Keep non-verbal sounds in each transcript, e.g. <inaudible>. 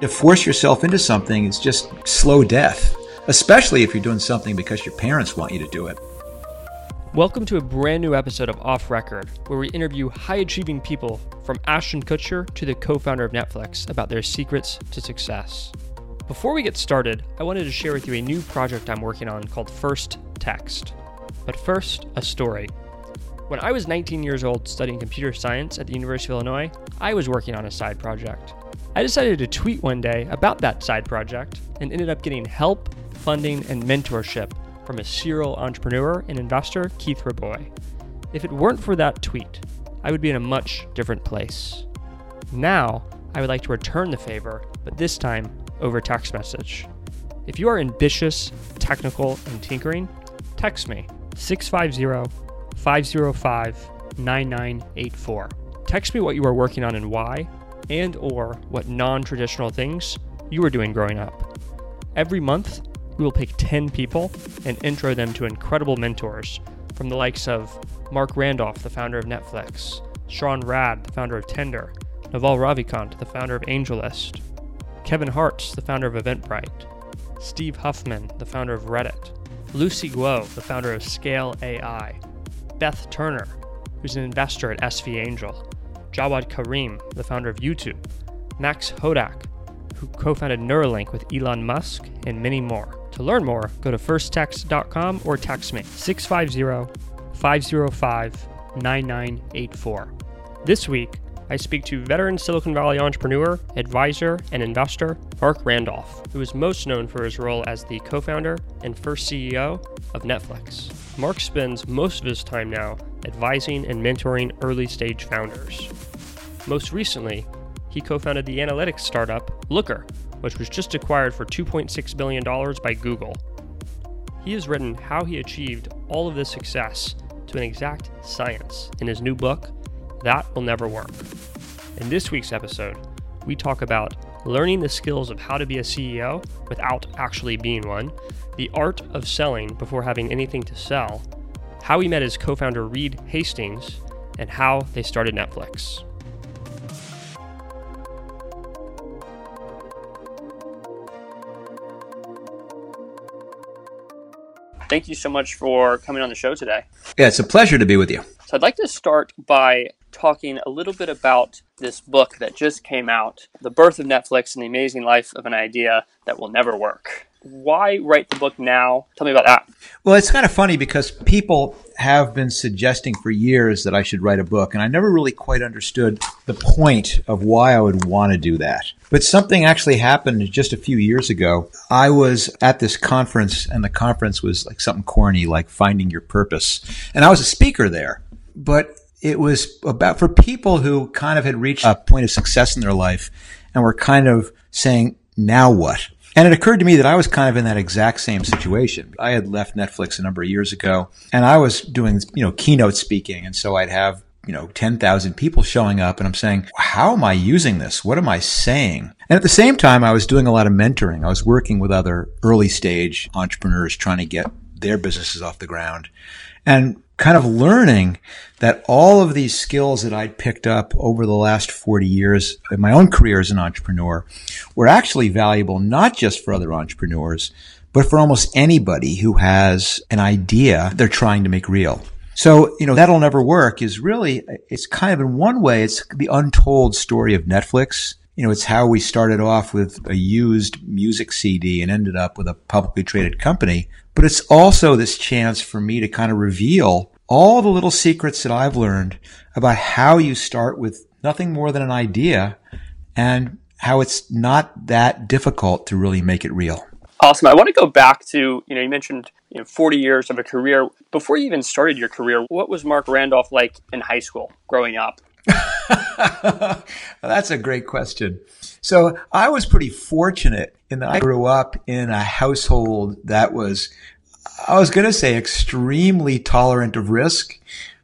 To force yourself into something is just slow death, especially if you're doing something because your parents want you to do it. Welcome to a brand new episode of Off Record, where we interview high achieving people from Ashton Kutcher to the co founder of Netflix about their secrets to success. Before we get started, I wanted to share with you a new project I'm working on called First Text. But first, a story. When I was 19 years old studying computer science at the University of Illinois, I was working on a side project. I decided to tweet one day about that side project and ended up getting help, funding, and mentorship from a serial entrepreneur and investor, Keith Rabois. If it weren't for that tweet, I would be in a much different place. Now, I would like to return the favor, but this time over text message. If you are ambitious, technical, and tinkering, text me 650 505 9984. Text me what you are working on and why, and or what non-traditional things you were doing growing up. Every month, we will pick 10 people and intro them to incredible mentors from the likes of Marc Randolph, the founder of Netflix, Sean Rad, the founder of Tinder, Naval Ravikant, the founder of AngelList, Kevin Hartz, the founder of Eventbrite, Steve Huffman, the founder of Reddit, Lucy Guo, the founder of Scale AI, Beth Turner, who's an investor at SV Angel, Jawed Karim, the founder of YouTube, Max Hodak, who co founded Neuralink with Elon Musk, and many more. To learn more, go to firsttext.com or text me 650 505 9984. This week, I speak to veteran Silicon Valley entrepreneur, advisor, and investor Marc Randolph, who is most known for his role as the co founder and first CEO of Netflix. Marc spends most of his time now advising and mentoring early stage founders. Most recently, he co founded the analytics startup Looker, which was just acquired for $2.6 billion by Google. He has written how he achieved all of this success to an exact science in his new book, That Will Never Work. In this week's episode, we talk about learning the skills of how to be a CEO without actually being one, the art of selling before having anything to sell, how he met his co founder Reed Hastings, and how they started Netflix. Thank you so much for coming on the show today. Yeah, it's a pleasure to be with you. So, I'd like to start by talking a little bit about this book that just came out The Birth of Netflix and the Amazing Life of an Idea That Will Never Work. Why write the book now? Tell me about that. Well, it's kind of funny because people have been suggesting for years that I should write a book, and I never really quite understood the point of why I would want to do that. But something actually happened just a few years ago. I was at this conference, and the conference was like something corny, like finding your purpose. And I was a speaker there. But it was about for people who kind of had reached a point of success in their life and were kind of saying, now what? And it occurred to me that I was kind of in that exact same situation. I had left Netflix a number of years ago and I was doing, you know, keynote speaking. And so I'd have, you know, 10,000 people showing up and I'm saying, how am I using this? What am I saying? And at the same time, I was doing a lot of mentoring. I was working with other early stage entrepreneurs trying to get their businesses off the ground and kind of learning that all of these skills that I'd picked up over the last 40 years in my own career as an entrepreneur were actually valuable not just for other entrepreneurs, but for almost anybody who has an idea they're trying to make real. So, you know, that'll never work is really, it's kind of in one way, it's the untold story of Netflix. You know, it's how we started off with a used music CD and ended up with a publicly traded company. But it's also this chance for me to kind of reveal all the little secrets that I've learned about how you start with nothing more than an idea and how it's not that difficult to really make it real. Awesome. I want to go back to, you know, you mentioned you know, 40 years of a career. Before you even started your career, what was Marc Randolph like in high school growing up? <laughs> <laughs> That's a great question. So I was pretty fortunate in that I grew up in a household that was I was going to say extremely tolerant of risk,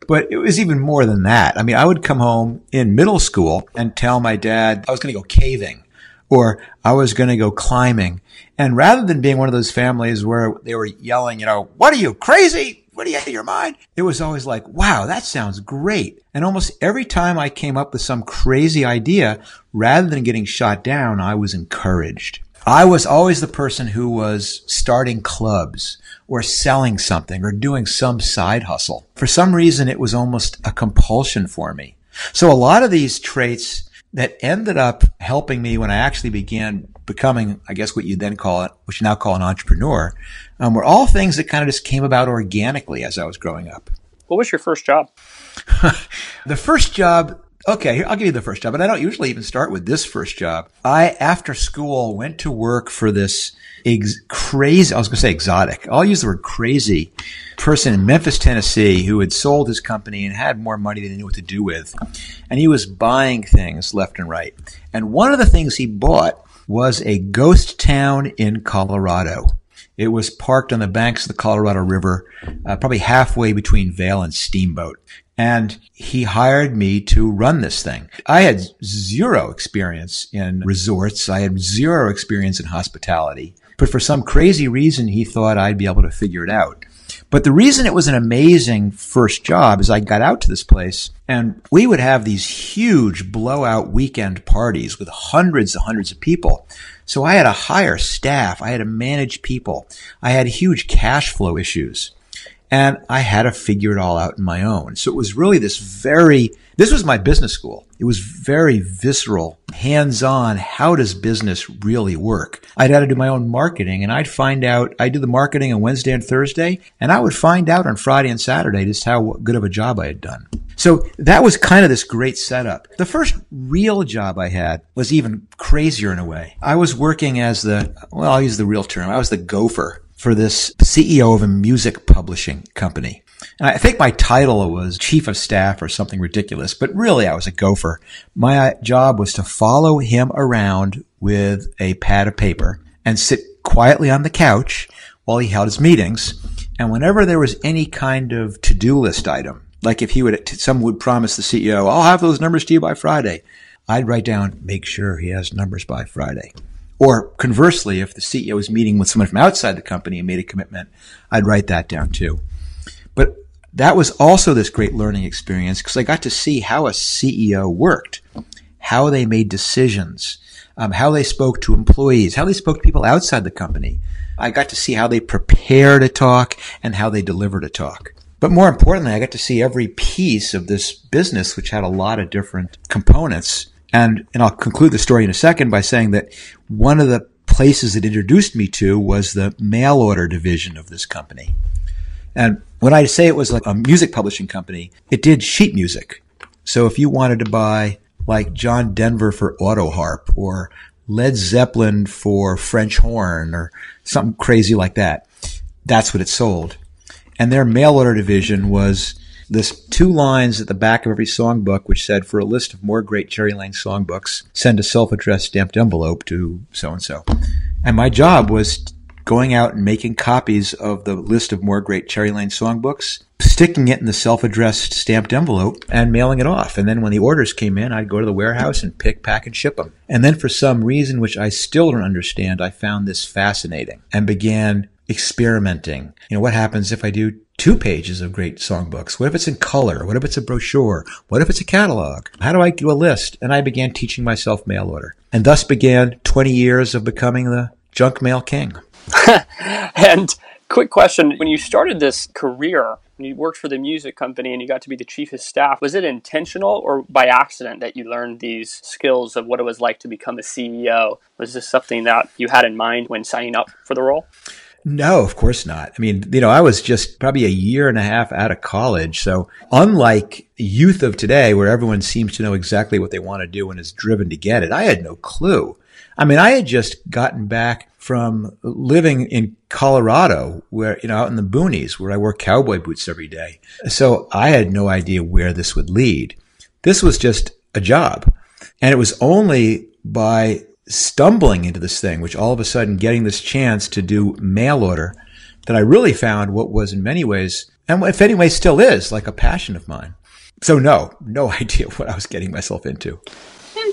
but it was even more than that. I mean, I would come home in middle school and tell my dad I was going to go caving or I was going to go climbing. And rather than being one of those families where they were yelling, you know, what are you crazy? What are you out of your mind? It was always like, wow, that sounds great. And almost every time I came up with some crazy idea, rather than getting shot down, I was encouraged. I was always the person who was starting clubs or selling something or doing some side hustle. For some reason, it was almost a compulsion for me. So a lot of these traits that ended up helping me when I actually began becoming, I guess what you then call it, what you now call an entrepreneur, um, were all things that kind of just came about organically as I was growing up. What was your first job? <laughs> the first job Okay, I'll give you the first job, but I don't usually even start with this first job. I, after school, went to work for this ex- crazy, I was going to say exotic. I'll use the word crazy person in Memphis, Tennessee, who had sold his company and had more money than he knew what to do with. And he was buying things left and right. And one of the things he bought was a ghost town in Colorado. It was parked on the banks of the Colorado River, uh, probably halfway between Vail and Steamboat and he hired me to run this thing. I had zero experience in resorts. I had zero experience in hospitality, but for some crazy reason, he thought I'd be able to figure it out. But the reason it was an amazing first job is I got out to this place and we would have these huge blowout weekend parties with hundreds and hundreds of people. So I had to hire staff. I had to manage people. I had huge cash flow issues and I had to figure it all out in my own. So it was really this very, this was my business school. It was very visceral, hands on. How does business really work? I'd had to do my own marketing and I'd find out, I did the marketing on Wednesday and Thursday and I would find out on Friday and Saturday just how good of a job I had done. So that was kind of this great setup. The first real job I had was even crazier in a way. I was working as the, well, I'll use the real term. I was the gopher for this CEO of a music publishing company. And I think my title was chief of staff or something ridiculous, but really I was a gopher. My job was to follow him around with a pad of paper and sit quietly on the couch while he held his meetings. And whenever there was any kind of to-do list item, like if he would, someone would promise the CEO, I'll have those numbers to you by Friday. I'd write down, make sure he has numbers by Friday. Or conversely, if the CEO is meeting with someone from outside the company and made a commitment, I'd write that down too. But that was also this great learning experience because I got to see how a CEO worked, how they made decisions, um, how they spoke to employees, how they spoke to people outside the company. I got to see how they prepare to talk and how they deliver to talk. But more importantly, I got to see every piece of this business, which had a lot of different components and, and I'll conclude the story in a second by saying that one of the places it introduced me to was the mail order division of this company. And when I say it was like a music publishing company, it did sheet music. So if you wanted to buy like John Denver for auto harp or Led Zeppelin for French horn or something crazy like that, that's what it sold. And their mail order division was this two lines at the back of every songbook, which said, for a list of more great Cherry Lane songbooks, send a self-addressed stamped envelope to so-and-so. And my job was going out and making copies of the list of more great Cherry Lane songbooks, sticking it in the self-addressed stamped envelope and mailing it off. And then when the orders came in, I'd go to the warehouse and pick, pack, and ship them. And then for some reason, which I still don't understand, I found this fascinating and began experimenting. You know, what happens if I do two pages of great songbooks? What if it's in color? What if it's a brochure? What if it's a catalog? How do I do a list? And I began teaching myself mail order and thus began 20 years of becoming the junk mail king. <laughs> and quick question when you started this career when you worked for the music company and you got to be the chief of staff was it intentional or by accident that you learned these skills of what it was like to become a ceo was this something that you had in mind when signing up for the role no, of course not. I mean, you know, I was just probably a year and a half out of college. So unlike youth of today, where everyone seems to know exactly what they want to do and is driven to get it, I had no clue. I mean, I had just gotten back from living in Colorado, where, you know, out in the boonies, where I wore cowboy boots every day. So I had no idea where this would lead. This was just a job. And it was only by stumbling into this thing, which all of a sudden getting this chance to do mail order, that I really found what was in many ways, and if anyway still is, like a passion of mine. So no, no <laughs> idea what I was getting myself into.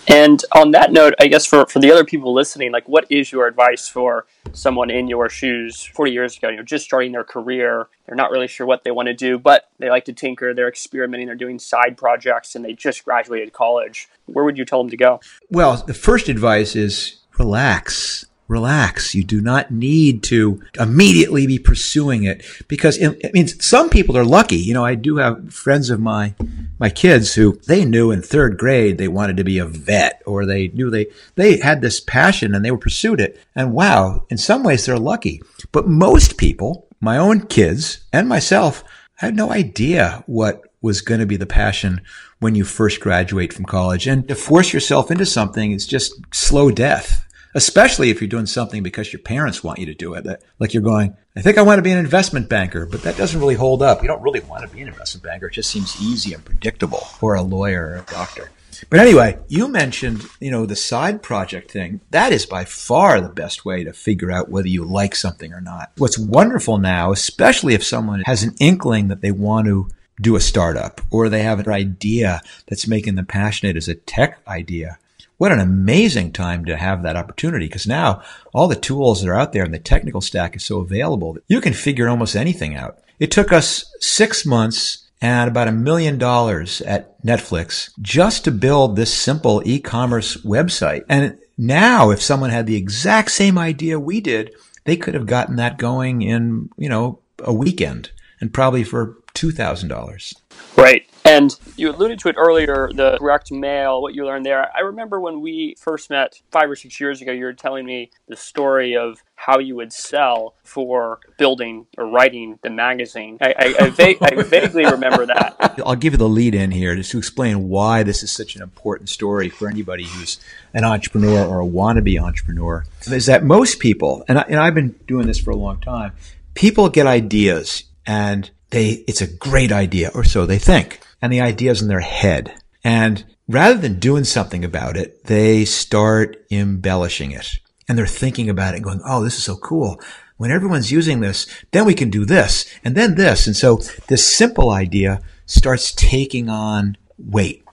And on that note, I guess for, for the other people listening, like what is your advice for someone in your shoes 40 years ago, you know, just starting their career, they're not really sure what they want to do, but they like to tinker, they're experimenting, they're doing side projects, and they just graduated college. Where would you tell them to go? Well, the first advice is relax relax. You do not need to immediately be pursuing it because it, it means some people are lucky. You know, I do have friends of my, my kids who they knew in third grade they wanted to be a vet or they knew they, they had this passion and they were pursued it. And wow, in some ways they're lucky. But most people, my own kids and myself, I had no idea what was going to be the passion when you first graduate from college. And to force yourself into something is just slow death especially if you're doing something because your parents want you to do it. Like you're going, I think I want to be an investment banker, but that doesn't really hold up. You don't really want to be an investment banker. It just seems easy and predictable, or a lawyer or a doctor. But anyway, you mentioned, you know, the side project thing. That is by far the best way to figure out whether you like something or not. What's wonderful now, especially if someone has an inkling that they want to do a startup or they have an idea that's making them passionate as a tech idea what an amazing time to have that opportunity because now all the tools that are out there and the technical stack is so available that you can figure almost anything out. It took us six months and about a million dollars at Netflix just to build this simple e-commerce website. And now if someone had the exact same idea we did, they could have gotten that going in, you know, a weekend and probably for $2,000. Right. And you alluded to it earlier, the direct mail, what you learned there. I remember when we first met five or six years ago, you were telling me the story of how you would sell for building or writing the magazine. I, I, I, va- I vaguely remember that. <laughs> I'll give you the lead in here just to explain why this is such an important story for anybody who's an entrepreneur or a wannabe entrepreneur. Is that most people, and, I, and I've been doing this for a long time, people get ideas and they, it's a great idea, or so they think and the ideas in their head. And rather than doing something about it, they start embellishing it and they're thinking about it going, Oh, this is so cool. When everyone's using this, then we can do this and then this. And so this simple idea starts taking on weight.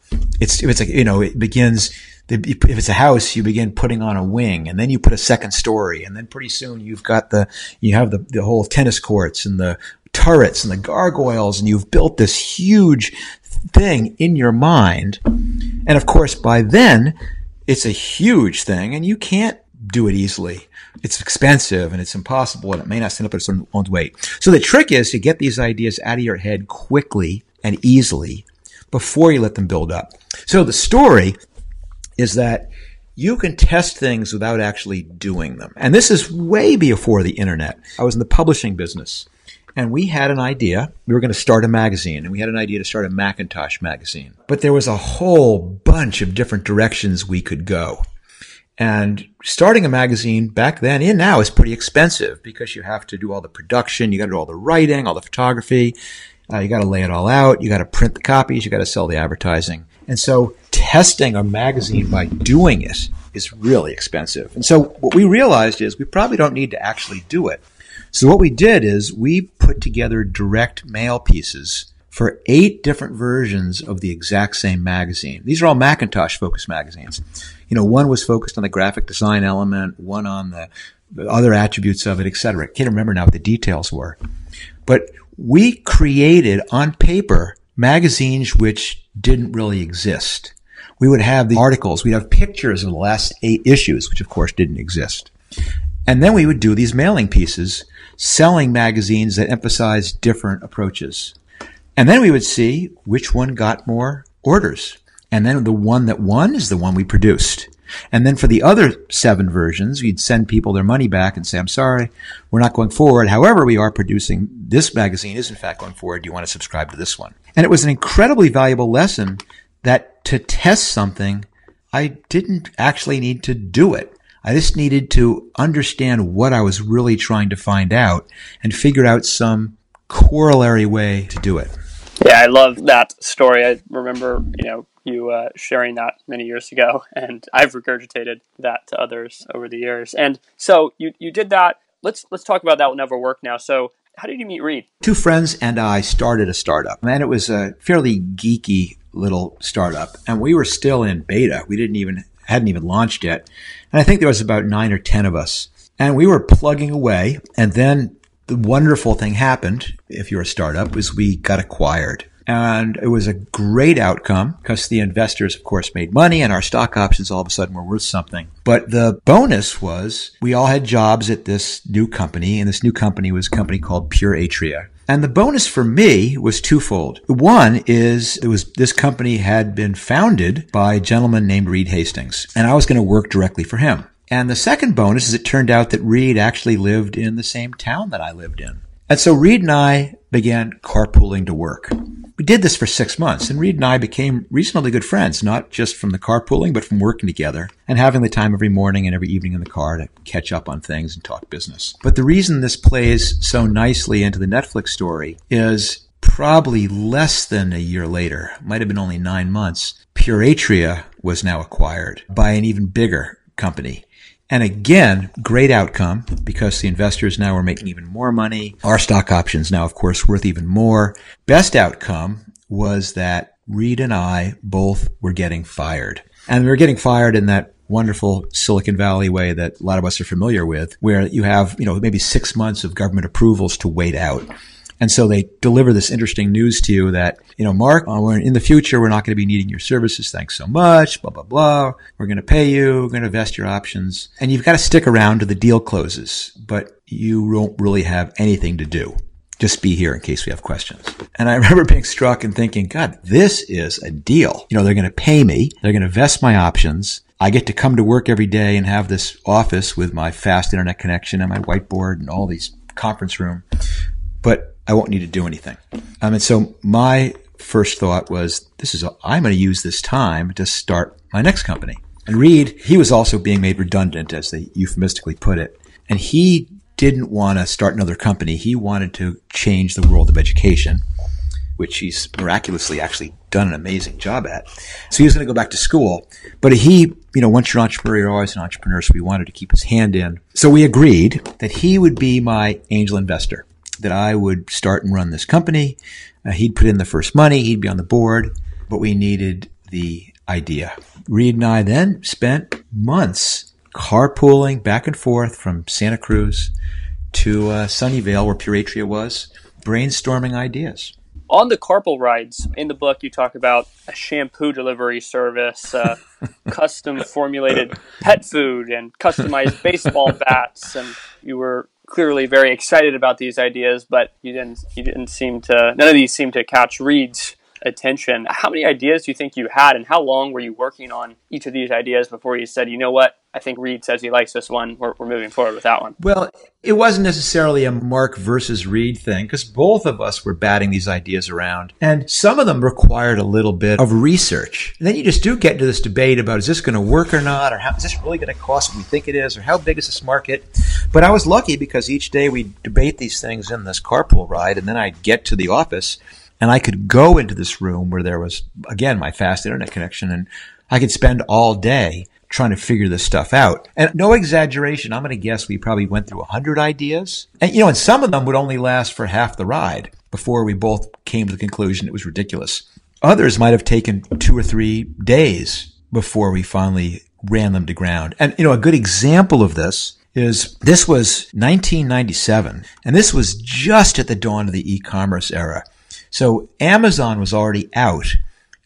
It's, it's like, you know, it begins, if it's a house, you begin putting on a wing and then you put a second story and then pretty soon you've got the, you have the, the whole tennis courts and the turrets and the gargoyles and you've built this huge thing in your mind. And of course, by then, it's a huge thing and you can't do it easily. It's expensive and it's impossible and it may not stand up its own, own weight. So the trick is to get these ideas out of your head quickly and easily before you let them build up. So the story is that you can test things without actually doing them. And this is way before the internet. I was in the publishing business and we had an idea. We were going to start a magazine and we had an idea to start a Macintosh magazine. But there was a whole bunch of different directions we could go. And starting a magazine back then and now is pretty expensive because you have to do all the production, you got to do all the writing, all the photography, uh, you got to lay it all out, you got to print the copies, you got to sell the advertising. And so testing a magazine by doing it is really expensive. And so what we realized is we probably don't need to actually do it. So what we did is we put together direct mail pieces for eight different versions of the exact same magazine. These are all Macintosh focused magazines. You know, one was focused on the graphic design element, one on the, the other attributes of it, etc. I can't remember now what the details were. But we created on paper magazines which didn't really exist. We would have the articles, we'd have pictures of the last eight issues, which of course didn't exist. And then we would do these mailing pieces selling magazines that emphasize different approaches. And then we would see which one got more orders. And then the one that won is the one we produced. And then for the other seven versions, we'd send people their money back and say, I'm sorry, we're not going forward. However, we are producing this magazine is in fact going forward. Do you want to subscribe to this one? And it was an incredibly valuable lesson that to test something, I didn't actually need to do it. I just needed to understand what I was really trying to find out and figure out some corollary way to do it. Yeah, I love that story. I remember, you know, you uh, sharing that many years ago, <laughs> and I've regurgitated that to others over the years. And so you you did that. Let's let's talk about that will never work now. So How did you meet Reed? Two friends and I started a startup, and it was a fairly geeky little startup, and we were still in beta. We didn't even hadn't even launched yet, and I think there was about nine or ten of us, and we were plugging away, and then the wonderful thing happened. If you're a startup, was we got acquired. And it was a great outcome because the investors, of course, made money and our stock options all of a sudden were worth something. But the bonus was we all had jobs at this new company and this new company was a company called Pure Atria. And the bonus for me was twofold. One is it was this company had been founded by a gentleman named Reed Hastings, and I was going to work directly for him. And the second bonus is it turned out that Reed actually lived in the same town that I lived in. And so Reed and I began carpooling to work. We did this for six months, and Reed and I became reasonably good friends, not just from the carpooling, but from working together and having the time every morning and every evening in the car to catch up on things and talk business. But the reason this plays so nicely into the Netflix story is probably less than a year later, might have been only nine months, Pure Atria was now acquired by an even bigger company and again, great outcome because the investors now are making even more money. Our stock options now, of course, worth even more. Best outcome was that Reed and I both were getting fired. And we were getting fired in that wonderful Silicon Valley way that a lot of us are familiar with, where you have, you know, maybe six months of government approvals to wait out. And so they deliver this interesting news to you that, you know, Marc, uh, in the future, we're not going to be needing your services. Thanks so much. Blah, blah, blah. We're going to pay you. We're going to vest your options. And you've got to stick around to the deal closes, but you won't really have anything to do. Just be here in case we have questions. And I <laughs> remember being struck and thinking, God, this is a deal. You know, they're going to pay me. They're going to vest my options. I get to come to work every day and have this office with my fast internet connection and my whiteboard and all these conference room. But I won't need to do anything. Um, and so my first thought was, this is, I'm going to use this time to start my next company. And Reed, he was also being made redundant, as they euphemistically put it. And he didn't want to start another company. He wanted to change the world of education, which he's miraculously actually done an amazing job at. So he was going to go back to school. But he, you know, once you're an entrepreneur, you're always an entrepreneur. So we wanted to keep his hand in. So we agreed that he would be my angel investor that I would start and run this company. Uh, he'd put in the first money, he'd be on the board, but we needed the idea. Reed and I then spent months carpooling back and forth from Santa Cruz to uh, Sunnyvale, where Pure Atria was, brainstorming ideas. On the carpool rides, in the book, you talk about a shampoo delivery service, uh, <laughs> custom formulated pet food, and customized baseball bats. And you were clearly very excited about these ideas, but you didn't you didn't seem to none of these seem to catch Reed's attention. How many ideas do you think you had, and how long were you working on each of these ideas before you said, you know what, I think Reed says he likes this one. We're, we're moving forward with that one. Well, it wasn't necessarily a Marc versus Reed thing because both of us were batting these ideas around, and some of them required a little bit of research. And then you just do get into this debate about is this going to work or not, or how is this really going to cost what we think it is, or how big is this market? But I was lucky because each day we debate these things in this carpool ride, and then I'd get to the office and I could go into this room where there was again my fast internet connection, and I could spend all day trying to figure this stuff out. And no exaggeration, I'm going to guess we probably went through a hundred ideas. And, you know, and some of them would only last for half the ride before we both came to the conclusion it was ridiculous. Others might have taken two or three days before we finally ran them to ground. And, you know, a good example of this is this was 1997 and this was just at the dawn of the e-commerce era. So Amazon was already out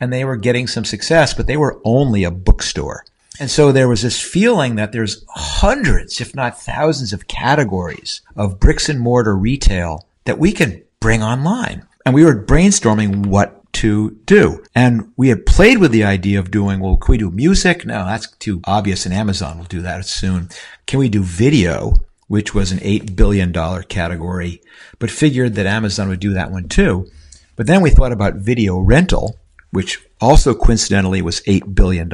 and they were getting some success, but they were only a bookstore. And so there was this feeling that there's hundreds, if not thousands of categories of bricks and mortar retail that we can bring online. And we were brainstorming what to do. And we had played with the idea of doing, well, can we do music? No, that's too obvious and Amazon will do that soon. Can we do video? Which was an $8 billion category, but figured that Amazon would do that one too. But then we thought about video rental, which also coincidentally was $8 billion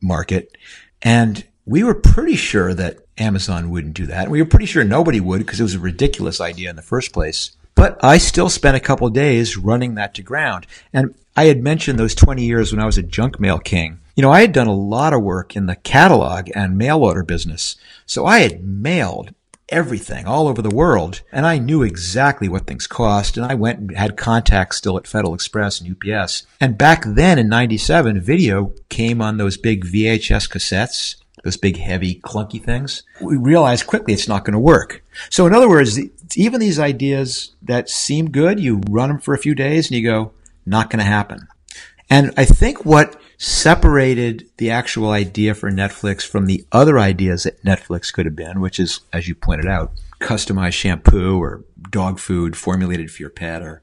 market. And we were pretty sure that Amazon wouldn't do that. We were pretty sure nobody would because it was a ridiculous idea in the first place. But I still spent a couple days running that to ground. And I had mentioned those 20 years when I was a junk mail king. You know, I had done a lot of work in the catalog and mail order business. So I had mailed everything all over the world. And I knew exactly what things cost. And I went and had contacts still at Federal Express and UPS. And back then in 97, video came on those big VHS cassettes those big, heavy, clunky things, we realized quickly it's not going to work. So in other words, even these ideas that seem good, you run them for a few days and you go, not going to happen. And I think what separated the actual idea for Netflix from the other ideas that Netflix could have been, which is, as you pointed out, customized shampoo or dog food formulated for your pet or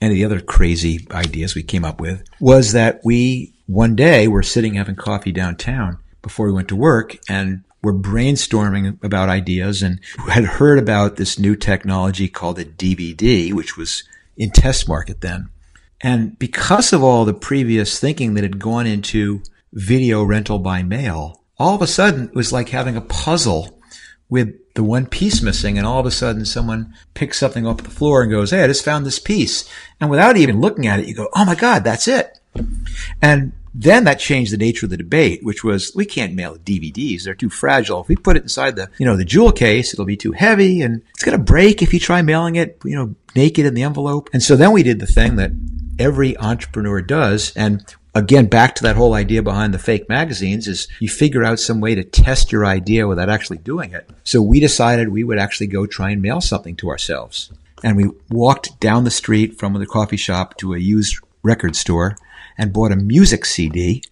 any of the other crazy ideas we came up with, was that we one day were sitting having coffee downtown before we went to work and were brainstorming about ideas and had heard about this new technology called a DVD, which was in test market then. And because of all the previous thinking that had gone into video rental by mail, all of a sudden it was like having a puzzle with the one piece missing and all of a sudden someone picks something off the floor and goes, Hey, I just found this piece. And without even looking at it, you go, Oh my God, that's it. And then that changed the nature of the debate, which was we can't mail DVDs; they're too fragile. If we put it inside the you know the jewel case, it'll be too heavy, and it's going to break if you try mailing it you know naked in the envelope. And so then we did the thing that every entrepreneur does, and again back to that whole idea behind the fake magazines is you figure out some way to test your idea without actually doing it. So we decided we would actually go try and mail something to ourselves. And we walked down the street from the coffee shop to a used record store and bought a music CD.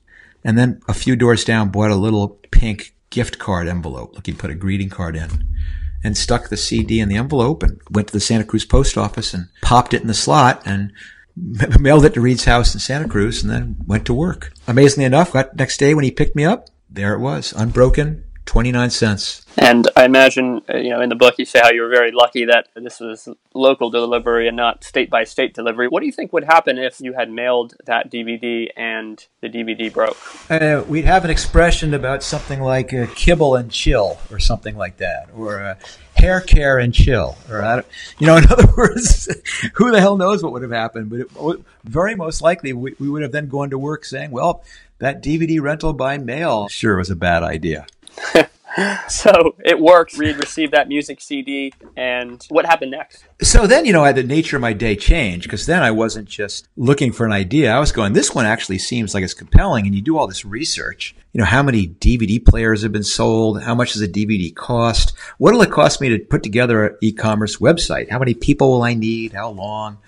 And then a few doors down, bought a little pink gift card envelope, like you put a greeting card in, and stuck the CD in the envelope and went to the Santa Cruz post office and popped it in the slot and mailed it to Reed's house in Santa Cruz and then went to work. Amazingly enough, got next day when he picked me up, there it was, unbroken, 29 cents. And I imagine, uh, you know, in the book you say how you were very lucky that this was local delivery and not state by state delivery. What do you think would happen if you had mailed that DVD and the DVD broke? Uh, we'd have an expression about something like a kibble and chill or something like that, or a hair care and chill, or you know, <laughs> in other words, who the hell knows what would have happened? But it, very most likely, we, we would have then gone to work saying, "Well, that DVD rental by mail sure was a bad idea." <laughs> <laughs> so it worked. Reed received that music CD, and what happened next? So then, you know, I had the nature of my day changed because then I wasn't just looking for an idea. I was going, this one actually seems like it's compelling. And you do all this research. You know, how many DVD players have been sold? How much does a DVD cost? What will it cost me to put together an e-commerce website? How many people will I need? How long?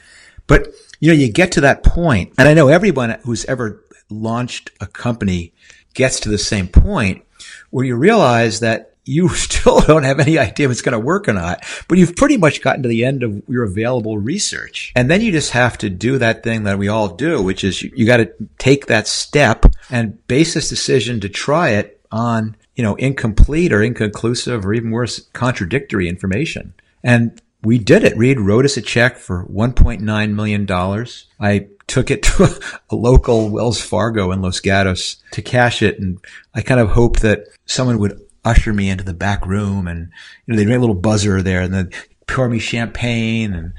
But, you know, you get to that point, and I know everyone who's ever launched a company gets to the same point where you realize that you <laughs> still don't have any idea if it's going to work or not, but you've pretty much gotten to the end of your available research. And then you just have to do that thing that we all do, which is you, you got to take that step and base this decision to try it on, you know, incomplete or inconclusive or even worse, contradictory information. And we did it. Reed wrote us a check for $1.9 million. I took it <laughs> to a, local Wells Fargo in Los Gatos to cash it. And I kind of hoped that someone would usher me into the back room and, you know, they'd make a little buzzer there and then pour me champagne and,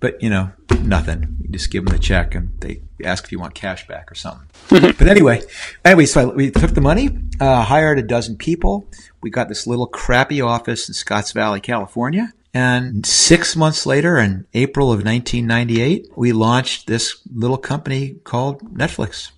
but you know, nothing. You just give them the check and they ask if you want cash back or something. <laughs> but anyway, anyway, so I, we took the money, uh, hired a dozen people. We got this little crappy office in Scotts Valley, California. And six months later, in April of 1998, we launched this little company called Netflix.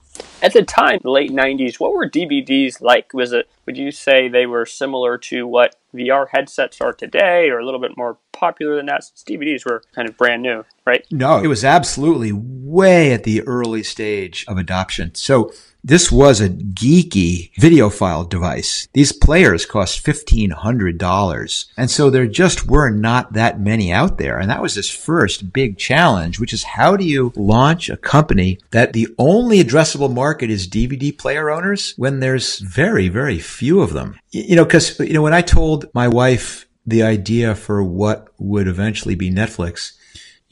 At the time, late 90s, what were DVDs like? Was it, would you say they were similar to what VR headsets are today or a little bit more popular than that since DVDs were kind of brand new, right? No, it was absolutely way at the early stage of adoption. So this was a geeky videophile device. These players cost $1,500. And so there just were not that many out there. And that was this first big challenge, which is how do you launch a company that the only addressable market is DVD player owners when there's very, very few of them? You know, cause, you know, when I told my wife the idea for what would eventually be Netflix,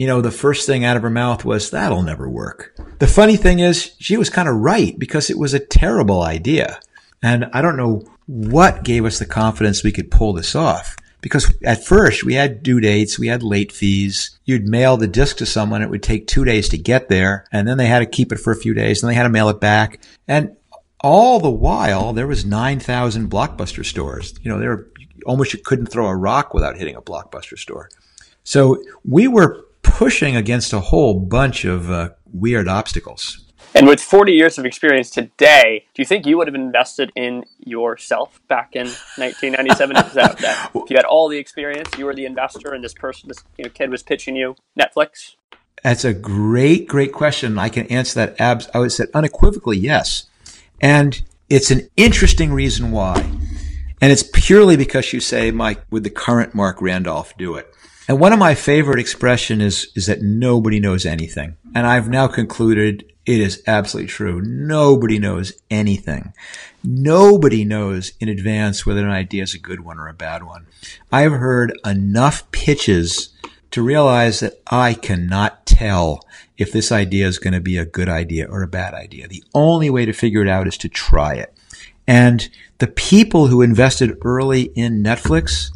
you know, the first thing out of her mouth was, that'll never work. The funny thing is, she was kind of right because it was a terrible idea. And I don't know what gave us the confidence we could pull this off. Because at first we had due dates, we had late fees. You'd mail the disc to someone, it would take two days to get there, and then they had to keep it for a few days, and they had to mail it back. And all the while, there was 9,000 blockbuster stores. You know, there were almost you couldn't throw a rock without hitting a blockbuster store. So we were pushing against a whole bunch of uh, weird obstacles. And with 40 years of experience today, do you think you would have invested in yourself back in 1997? that, that, <laughs> if you had all the experience, you were the investor, and this person, this you know, kid was pitching you Netflix? That's a great, great question. I can answer that. Abs- I would say unequivocally yes. And it's an interesting reason why. And it's purely because you say, Mike, would the current Marc Randolph do it? And one of my favorite expression is, is that nobody knows anything. And I've now concluded it is absolutely true. Nobody knows anything. Nobody knows in advance whether an idea is a good one or a bad one. I've heard enough pitches to realize that I cannot tell if this idea is going to be a good idea or a bad idea. The only way to figure it out is to try it. And the people who invested early in Netflix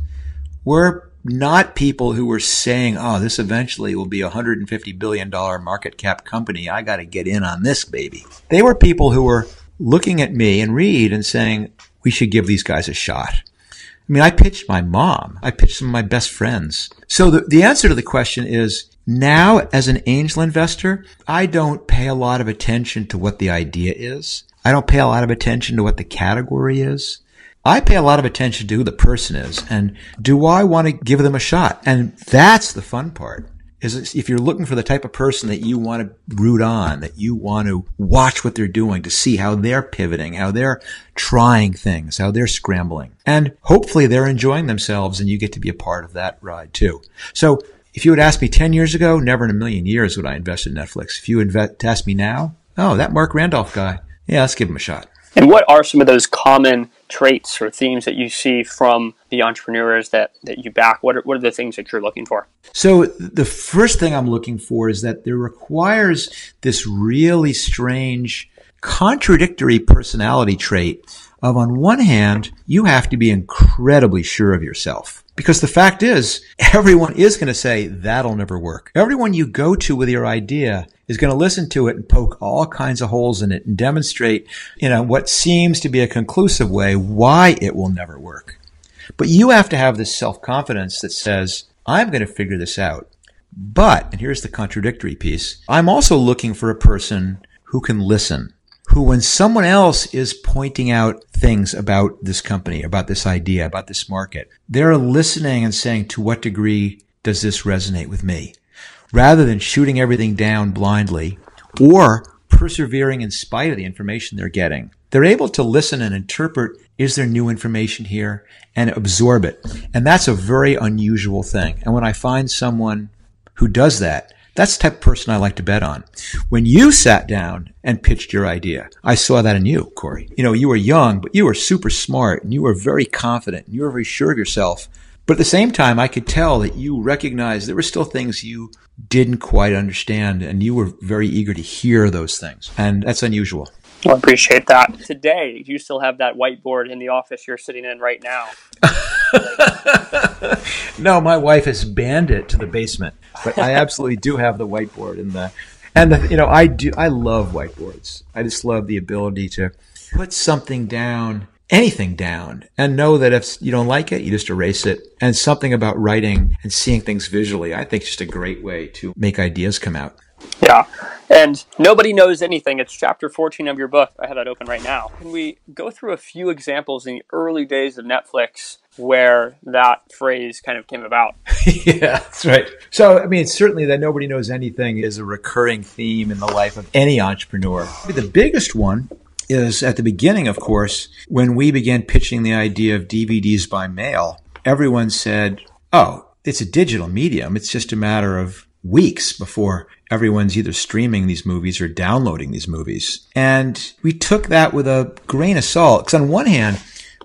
were not people who were saying, oh, this eventually will be a $150 billion market cap company. I got to get in on this baby. They were people who were looking at me and Reed and saying, we should give these guys a shot. I mean, I pitched my mom. I pitched some of my best friends. So the, the answer to the question is now as an angel investor, I don't pay a lot of attention to what the idea is. I don't pay a lot of attention to what the category is. I pay a lot of attention to who the person is and do I want to give them a shot? And that's the fun part. Is if you're looking for the type of person that you want to root on, that you want to watch what they're doing to see how they're pivoting, how they're trying things, how they're scrambling. And hopefully they're enjoying themselves and you get to be a part of that ride too. So if you had asked me 10 years ago, never in a million years would I invest in Netflix. If you invest, ask me now, oh, that Marc Randolph guy, yeah, let's give him a shot. And what are some of those common traits or themes that you see from the entrepreneurs that, that you back? What are, what are the things that you're looking for? So the first thing I'm looking for is that there requires this really strange contradictory personality trait of on one hand, you have to be incredibly sure of yourself. Because the fact is, everyone is going to say that'll never work. Everyone you go to with your idea is going to listen to it and poke all kinds of holes in it and demonstrate, you know, what seems to be a conclusive way why it will never work. But you have to have this self-confidence that says, I'm going to figure this out. But, and here's the contradictory piece, I'm also looking for a person who can listen who, when someone else is pointing out things about this company, about this idea, about this market, they're listening and saying, to what degree does this resonate with me? Rather than shooting everything down blindly or persevering in spite of the information they're getting. They're able to listen and interpret, is there new information here and absorb it. And that's a very unusual thing. And when I find someone who does that, that's the type of person I like to bet on. When you sat down and pitched your idea, I saw that in you, Corey. You know, you were young, but you were super smart and you were very confident and you were very sure of yourself. But at the same time, I could tell that you recognized there were still things you didn't quite understand and you were very eager to hear those things. And that's unusual. I appreciate that. Today, do you still have that whiteboard in the office you're sitting in right now? <laughs> no, my wife has banned it to the basement, but I absolutely do have the whiteboard and the, and the, you know, I do, I love whiteboards. I just love the ability to put something down, anything down, and know that if you don't like it, you just erase it. And something about writing and seeing things visually, I think, is just a great way to make ideas come out. Yeah. And nobody knows anything. It's chapter 14 of your book. I have that open right now. Can we go through a few examples in the early days of Netflix where that phrase kind of came about? <laughs> yeah, that's right. So, I mean, certainly that nobody knows anything is a recurring theme in the life of any entrepreneur. The biggest one is at the beginning, of course, when we began pitching the idea of DVDs by mail, everyone said, oh, it's a digital medium. It's just a matter of weeks before everyone's either streaming these movies or downloading these movies. And we took that with a grain of salt. Because on one hand,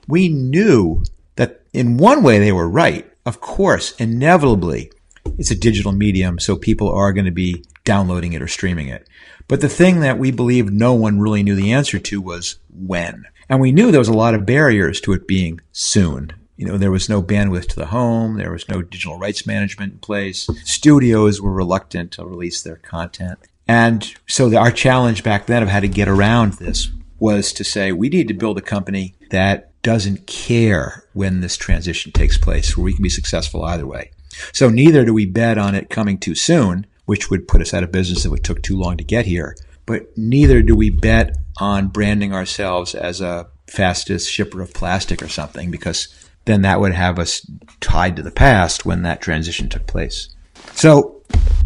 we knew that in one way they were right. Of course, inevitably, it's a digital medium, so people are going to be downloading it or streaming it. But the thing that we believed no one really knew the answer to was when. And we knew there was a lot of barriers to it being soon. You know, there was no bandwidth to the home. There was no digital rights management in place. Studios were reluctant to release their content. And so the, our challenge back then of how to get around this was to say we need to build a company that doesn't care when this transition takes place, where we can be successful either way. So neither do we bet on it coming too soon, which would put us out of business if it took too long to get here. But neither do we bet on branding ourselves as a fastest shipper of plastic or something, because then that would have us tied to the past when that transition took place. So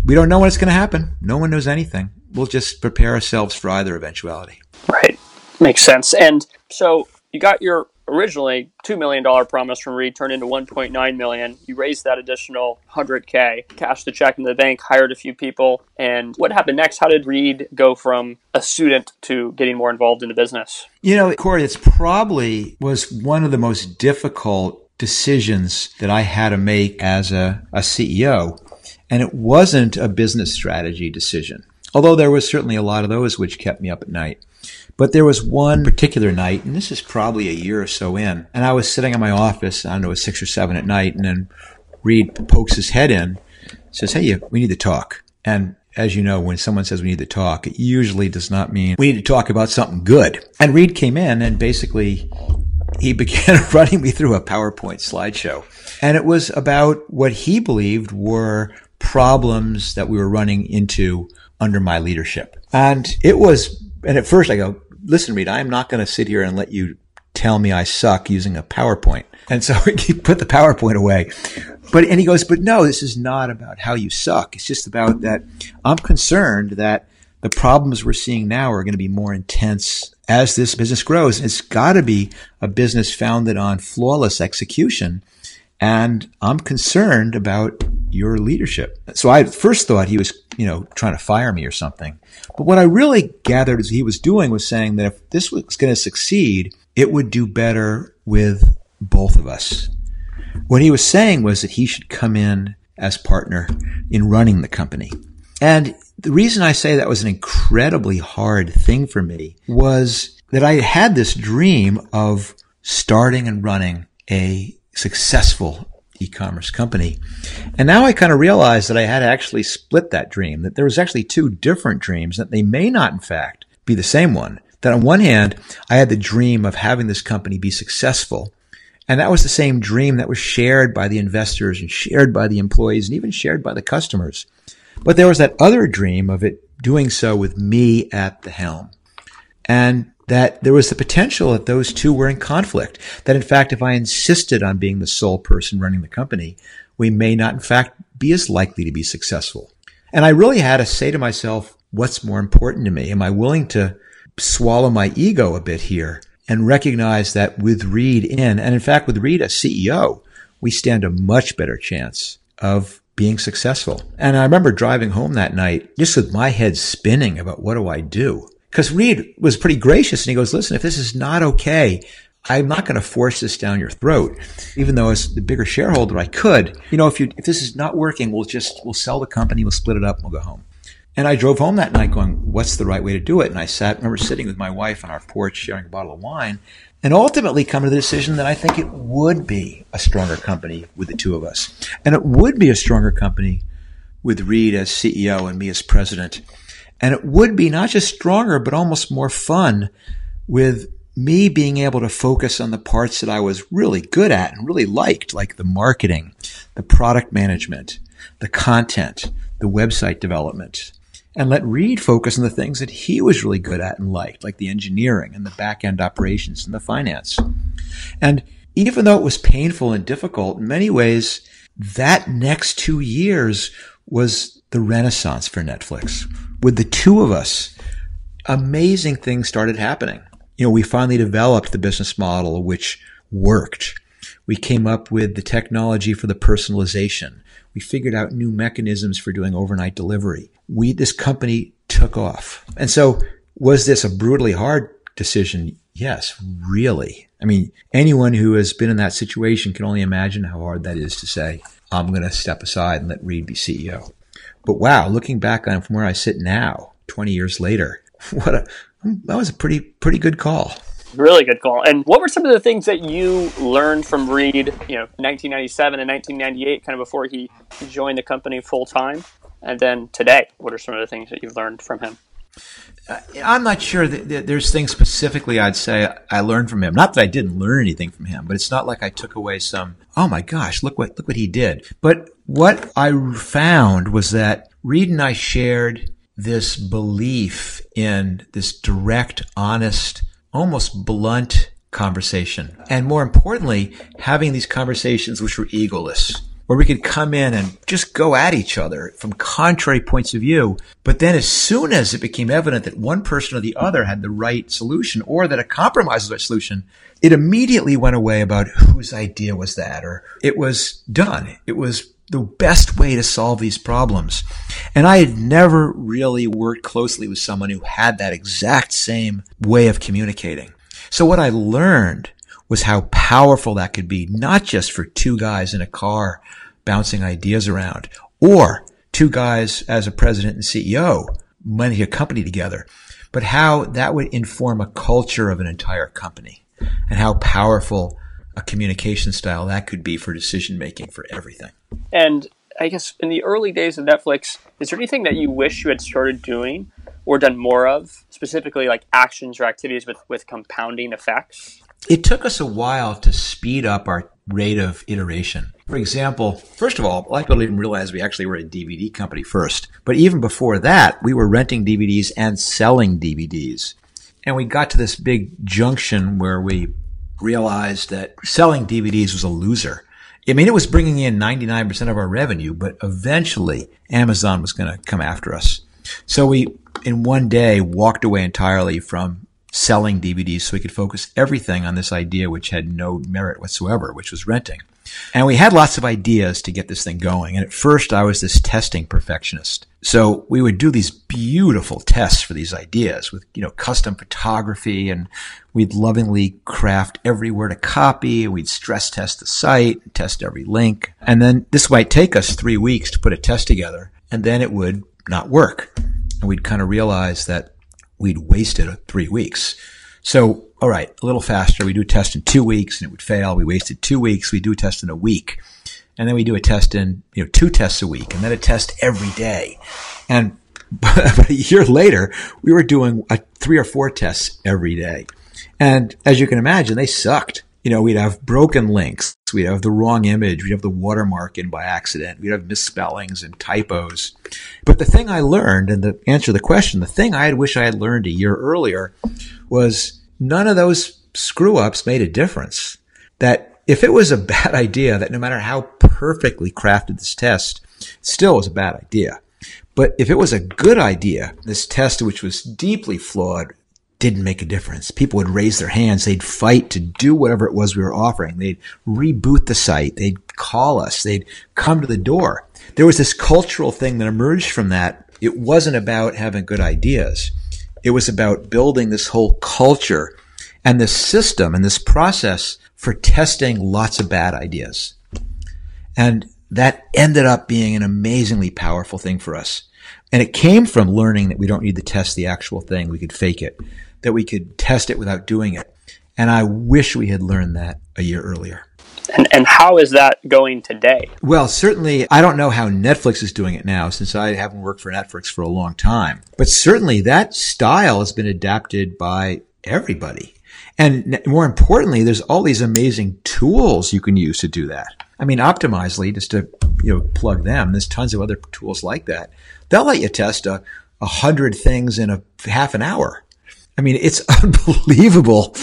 we don't know when it's going to happen. No one knows anything. We'll just prepare ourselves for either eventuality. Right. Makes sense. And so you got your originally $2 million promise from Reed turned into $1.9 million. You raised that additional 100K, cashed the check in the bank, hired a few people. And what happened next? How did Reed go from a student to getting more involved in the business? You know, Corey, it's probably was one of the most difficult decisions that I had to make as a, a CEO. And it wasn't a business strategy decision, although there was certainly a lot of those which kept me up at night. But there was one particular night, and this is probably a year or so in, and I was sitting in my office, I don't know, it was six or seven at night, and then Reed pokes his head in, says, Hey, we need to talk. And as you know, when someone says we need to talk, it usually does not mean we need to talk about something good. And Reed came in and basically he <laughs> began running me through a PowerPoint slideshow. And it was about what he believed were problems that we were running into under my leadership. And it was, and at first I go, listen, Reed, I'm not going to sit here and let you tell me I suck using a PowerPoint. And so <laughs> he put the PowerPoint away. But, and he goes, but no, this is not about how you suck. It's just about that I'm concerned that the problems we're seeing now are going to be more intense as this business grows. It's got to be a business founded on flawless execution. And I'm concerned about your leadership. So I first thought he was, you know, trying to fire me or something. But what I really gathered is he was doing was saying that if this was going to succeed, it would do better with both of us. What he was saying was that he should come in as partner in running the company. And the reason I say that was an incredibly hard thing for me was that I had this dream of starting and running a successful e-commerce company. And now I kind of realized that I had actually split that dream, that there was actually two different dreams, that they may not in fact be the same one. That on one hand, I had the dream of having this company be successful. And that was the same dream that was shared by the investors and shared by the employees and even shared by the customers. But there was that other dream of it doing so with me at the helm. And that there was the potential that those two were in conflict. That in fact, if I insisted on being the sole person running the company, we may not in fact be as likely to be successful. And I really had to say to myself, what's more important to me? Am I willing to swallow my ego a bit here and recognize that with Reed in, and in fact, with Reed as CEO, we stand a much better chance of being successful. And I remember driving home that night just with my head spinning about what do I do? Because Reed was pretty gracious and he goes, listen, if this is not okay, I'm not going to force this down your throat. Even though as the bigger shareholder, I could, you know, if you, if this is not working, we'll just, we'll sell the company, we'll split it up, and we'll go home. And I drove home that night going, what's the right way to do it? And I sat, remember sitting with my wife on our porch sharing a bottle of wine and ultimately come to the decision that I think it would be a stronger company with the two of us. And it would be a stronger company with Reed as CEO and me as president. And it would be not just stronger, but almost more fun with me being able to focus on the parts that I was really good at and really liked, like the marketing, the product management, the content, the website development, and let Reed focus on the things that he was really good at and liked, like the engineering and the back end operations and the finance. And even though it was painful and difficult, in many ways, that next two years was the renaissance for Netflix. With the two of us, amazing things started happening. You know, we finally developed the business model which worked. We came up with the technology for the personalization. We figured out new mechanisms for doing overnight delivery. We, this company took off. And so was this a brutally hard decision? Yes, really. I mean, anyone who has been in that situation can only imagine how hard that is to say, I'm going to step aside and let Reed be CEO. But wow, looking back on from where I sit now, 20 years later, <laughs> what a, that was a pretty, pretty good call. Really good call. And what were some of the things that you learned from Reed, you know, 1997 and 1998, kind of before he joined the company full time? And then today, what are some of the things that you've learned from him? Uh, I'm not sure that, there's things specifically I'd say I learned from him. Not that I didn't learn anything from him, but it's not like I took away some, oh my gosh, look what, look what he did. But what I found was that Reed and I shared this belief in this direct, honest, almost blunt conversation. And more importantly, having these conversations which were egoless where we could come in and just go at each other from contrary points of view. But then as soon as it became evident that one person or the other had the right solution or that a compromise was the right solution, it immediately went away about whose idea was that or it was done. It was the best way to solve these problems. And I had never really worked closely with someone who had that exact same way of communicating. So what I learned was how powerful that could be, not just for two guys in a car bouncing ideas around or two guys as a president and CEO managing a company together, but how that would inform a culture of an entire company and how powerful a communication style that could be for decision making for everything. And I guess in the early days of Netflix, is there anything that you wish you had started doing or done more of, specifically like actions or activities with, with compounding effects? It took us a while to speed up our rate of iteration. For example, first of all, a lot of people didn't realize we actually were a DVD company first. But even before that, we were renting DVDs and selling DVDs. And we got to this big junction where we realized that selling DVDs was a loser. I mean, it was bringing in 99% of our revenue, but eventually Amazon was going to come after us. So we, in one day, walked away entirely from selling DVDs so we could focus everything on this idea which had no merit whatsoever, which was renting. And we had lots of ideas to get this thing going. And at first I was this testing perfectionist. So we would do these beautiful tests for these ideas with, you know, custom photography and we'd lovingly craft every word a copy. We'd stress test the site, test every link. And then this might take us three weeks to put a test together and then it would not work. And we'd kind of realize that we'd wasted three weeks. So, all right, a little faster. We do a test in two weeks and it would fail. We wasted two weeks. We do a test in a week. And then we do a test in, you know, two tests a week and then a test every day. And <laughs> but a year later, we were doing a, three or four tests every day. And as you can imagine, they sucked you know, we'd have broken links. We'd have the wrong image. We'd have the watermark in by accident. We'd have misspellings and typos. But the thing I learned, and to answer the question, the thing I wish I had learned a year earlier was none of those screw ups made a difference. That if it was a <laughs> bad idea, that no matter how perfectly crafted this test, still was a bad idea. But if it was a good idea, this test, which was deeply flawed, didn't make a difference. People would raise their hands. They'd fight to do whatever it was we were offering. They'd reboot the site. They'd call us. They'd come to the door. There was this cultural thing that emerged from that. It wasn't about having good ideas. It was about building this whole culture and this system and this process for testing lots of bad ideas. And that ended up being an amazingly powerful thing for us. And it came from learning that we don't need to test the actual thing. We could fake it that we could test it without doing it. And I wish we had learned that a year earlier. And, and how is that going today? Well, certainly, I don't know how Netflix is doing it now since I haven't worked for Netflix for a long time. But certainly that style has been adapted by everybody. And more importantly, there's all these amazing tools you can use to do that. I mean, Optimizely, just to you know plug them. There's tons of other tools like that. They'll let you test a, a hundred things in a half an hour. I mean, it's <laughs> unbelievable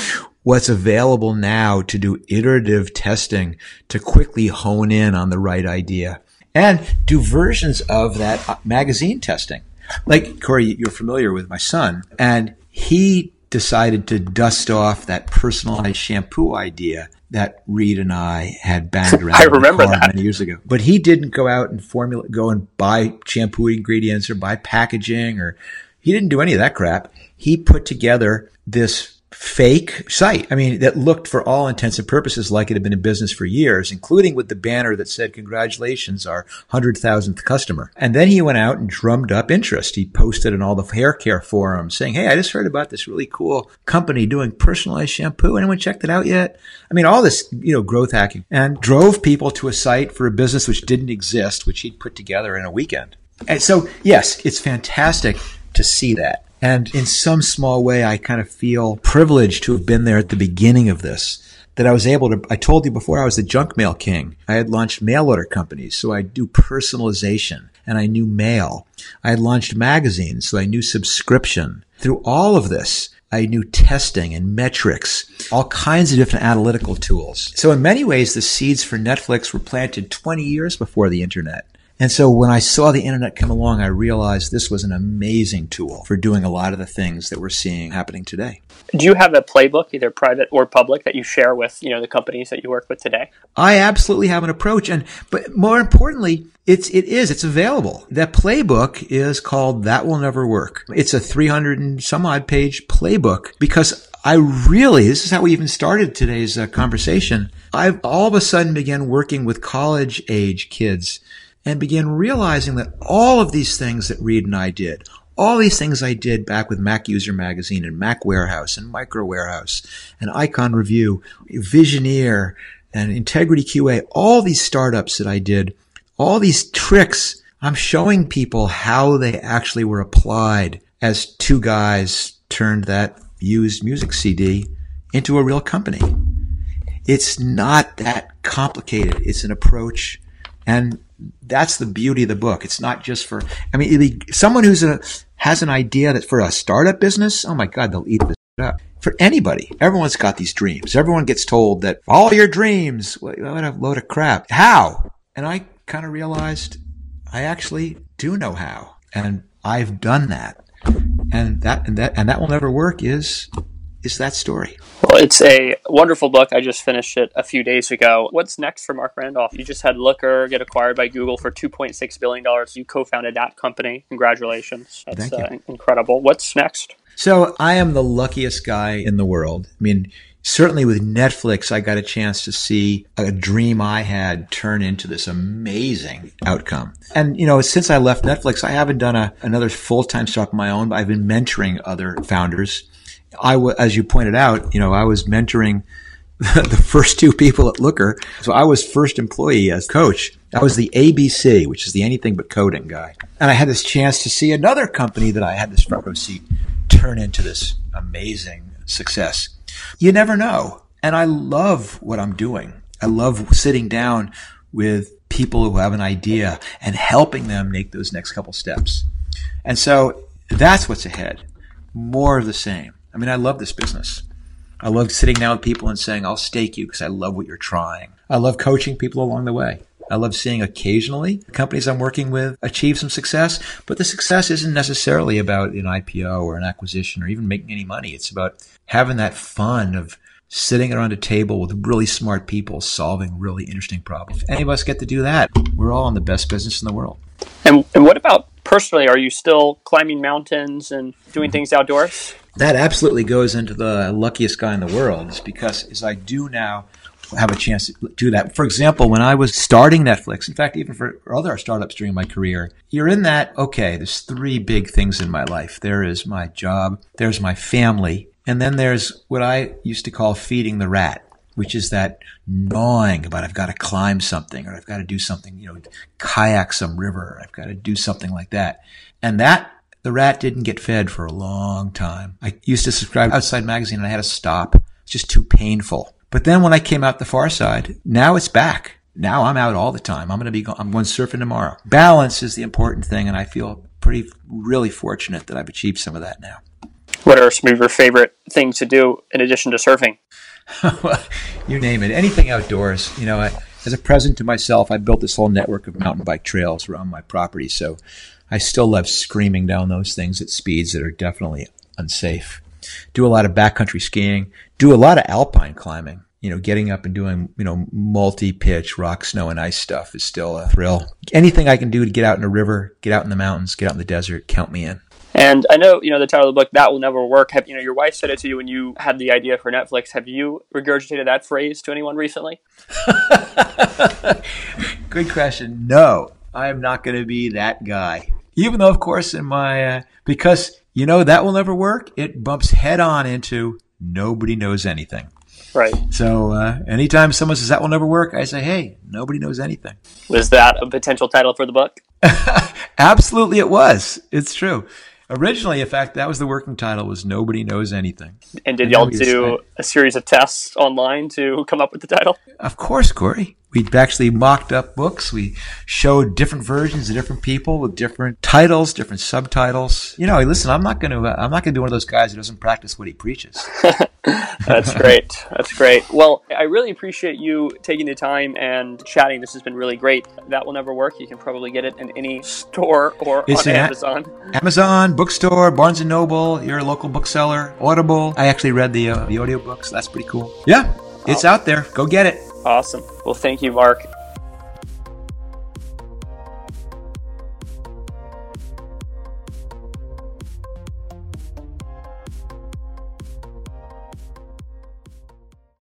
what's available now to do iterative testing to quickly hone in on the right idea and do versions of that uh, magazine testing. Like Corey, you're familiar with my son and he decided to dust off that personalized shampoo idea that Reed and I had banged <laughs> around. I remember that many years ago. But he didn't go out and formula, go and buy shampoo ingredients or buy packaging or he didn't do any of that crap he put together this fake site. I mean, that looked for all intents and purposes like it had been in business for years, including with the banner that said, congratulations, our 100,000th customer. And then he went out and drummed up interest. He posted in all the hair care forums saying, Hey, I just heard about this really cool company doing personalized shampoo. Anyone checked it out yet? I mean, all this, you know, growth hacking and drove people to a site for a business which didn't exist, which he'd put together in a weekend. And so, yes, it's fantastic to see that. And in some small way, I kind of feel privileged to have been there at the beginning of this. That I was able to, I told you before I was the junk mail king. I had launched mail order companies, so I do personalization and I knew mail. I had launched magazines, so I knew subscription. Through all of this, I knew testing and metrics, all kinds of different analytical tools. So in many ways, the seeds for Netflix were planted 20 years before the internet. And so when I saw the internet come along, I realized this was an amazing tool for doing a lot of the things that we're seeing happening today. Do you have a playbook, either private or public, that you share with, you know, the companies that you work with today? I absolutely have an approach. And, but more importantly, it's, it is, it's available. That playbook is called That Will Never Work. It's a 300 and some odd page playbook because I really, this is how we even started today's uh, conversation. I've all of a sudden began working with college age kids and began realizing that all of these things that Reed and I did, all these things I did back with MacUser Magazine and MacWarehouse and Micro Warehouse and Icon Review, Visioneer and Integrity QA, all these startups that I did, all these tricks, I'm showing people how they actually were applied as two guys turned that used music CD into a real company. It's not that complicated. It's an approach and that's the beauty of the book. It's not just for, I mean, someone who's a, has an idea that for a startup business, oh my God, they'll eat this up. For anybody, everyone's got these dreams. Everyone gets told that all your dreams, what a load of crap. How? And I kind of realized I actually do know how. And I've done that. And that, and that, and that will never work is is that story. Well, it's a wonderful book. I just finished it a few days ago. What's next for Marc Randolph? You just had Looker get acquired by Google for $2.6 billion. You co founded that company. Congratulations. That's Thank you. Uh, incredible. What's next? So, I am the luckiest guy in the world. I mean, certainly with Netflix, I got a chance to see a dream I had turn into this amazing outcome. And, you know, since I left Netflix, I haven't done a, another full time stuff of my own, but I've been mentoring other founders I, w- as you pointed out, you know, I was mentoring <laughs> the first two people at Looker. So I was first employee as coach. I was the ABC, which is the anything but coding guy. And I had this chance to see another company that I had this front row seat turn into this amazing success. You never know. And I love what I'm doing. I love sitting down with people who have an idea and helping them make those next couple steps. And so that's what's ahead. More of the same. I mean, I love this business. I love sitting down with people and saying, I'll stake you because I love what you're trying. I love coaching people along the way. I love seeing occasionally companies I'm working with achieve some success, but the success isn't necessarily about an IPO or an acquisition or even making any money. It's about having that fun of sitting around a table with really smart people solving really interesting problems. If any of us get to do that, we're all in the best business in the world. And, and what about personally? Are you still climbing mountains and doing things outdoors? That absolutely goes into the luckiest guy in the world is because as I do now have a chance to do that. For example, when I was starting Netflix, in fact, even for other startups during my career, you're in that, okay, there's three big things in my life. There is my job, there's my family, and then there's what I used to call feeding the rat, which is that gnawing about I've got to climb something or I've got to do something, you know, kayak some river, I've got to do something like that. And that the rat didn't get fed for a long time. I used to subscribe Outside Magazine and I had to stop. It's just too painful. But then when I came out the far side, now it's back. Now I'm out all the time. I'm going to be, I'm going surfing tomorrow. Balance is the important thing. And I feel pretty, really fortunate that I've achieved some of that now. What are some of your favorite things to do in addition to surfing? <laughs> you name it. Anything outdoors. You know, I, as a present to myself, I built this whole network of mountain bike trails around my property. So I still love screaming down those things at speeds that are definitely unsafe. Do a lot of backcountry skiing, do a lot of alpine climbing. You know, getting up and doing, you know, multi pitch rock, snow, and ice stuff is still a thrill. Anything I can do to get out in a river, get out in the mountains, get out in the desert, count me in. And I know, you know, the title of the book, That Will Never Work. Have, you know, your wife said it to you when you had the idea for Netflix. Have you regurgitated that phrase to anyone recently? <laughs> Good question. No, I am not going to be that guy even though, of course, in my, uh, because you know that will never work, it bumps head on into nobody knows anything. Right. So uh, anytime someone says that will never work, I say, hey, nobody knows anything. Was that a potential title for the book? <laughs> Absolutely, it was. It's true. Originally, in fact, that was the working title was Nobody Knows Anything. And did y'all do a series of tests online to come up with the title? Of course, Corey. We actually mocked up books. We showed different versions of different people with different titles, different subtitles. You know, listen, I'm not going to, I'm not going to be one of those guys who doesn't practice what he preaches. <laughs> That's great. That's great. Well, I really appreciate you taking the time and chatting. This has been really great. That will never work. You can probably get it in any store or it's on Amazon. A- Amazon, bookstore, Barnes and Noble, your local bookseller, Audible. I actually read the uh, the audiobooks. That's pretty cool. Yeah, it's out there. Go get it. Awesome. Well, thank you, Marc.